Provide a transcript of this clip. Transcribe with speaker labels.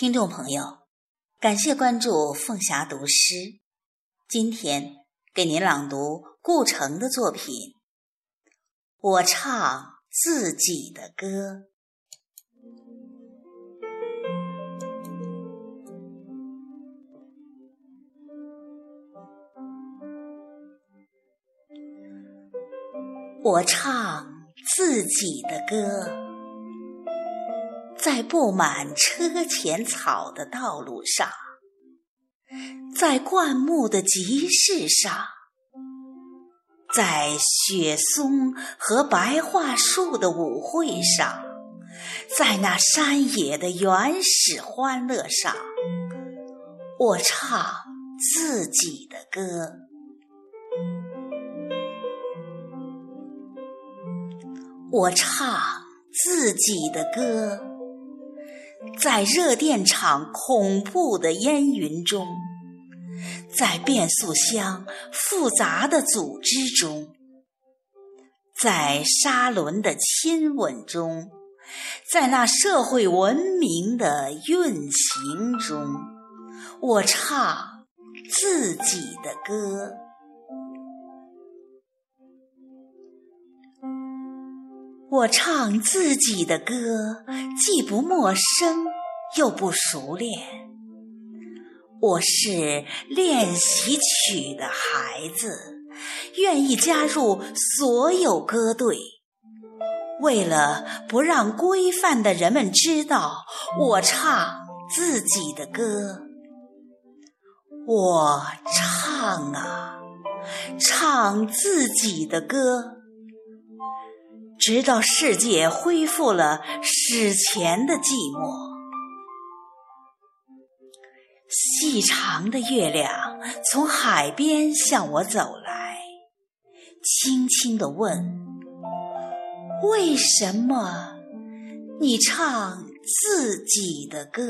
Speaker 1: 听众朋友，感谢关注凤霞读诗。今天给您朗读顾城的作品《我唱自己的歌》。我唱自己的歌。在布满车前草的道路上，在灌木的集市上，在雪松和白桦树的舞会上，在那山野的原始欢乐上，我唱自己的歌，我唱自己的歌。在热电厂恐怖的烟云中，在变速箱复杂的组织中，在沙轮的亲吻中，在那社会文明的运行中，我唱自己的歌。我唱自己的歌，既不陌生，又不熟练。我是练习曲的孩子，愿意加入所有歌队。为了不让规范的人们知道我唱自己的歌，我唱啊，唱自己的歌。直到世界恢复了史前的寂寞。细长的月亮从海边向我走来轻轻的问为什么你唱自己的歌？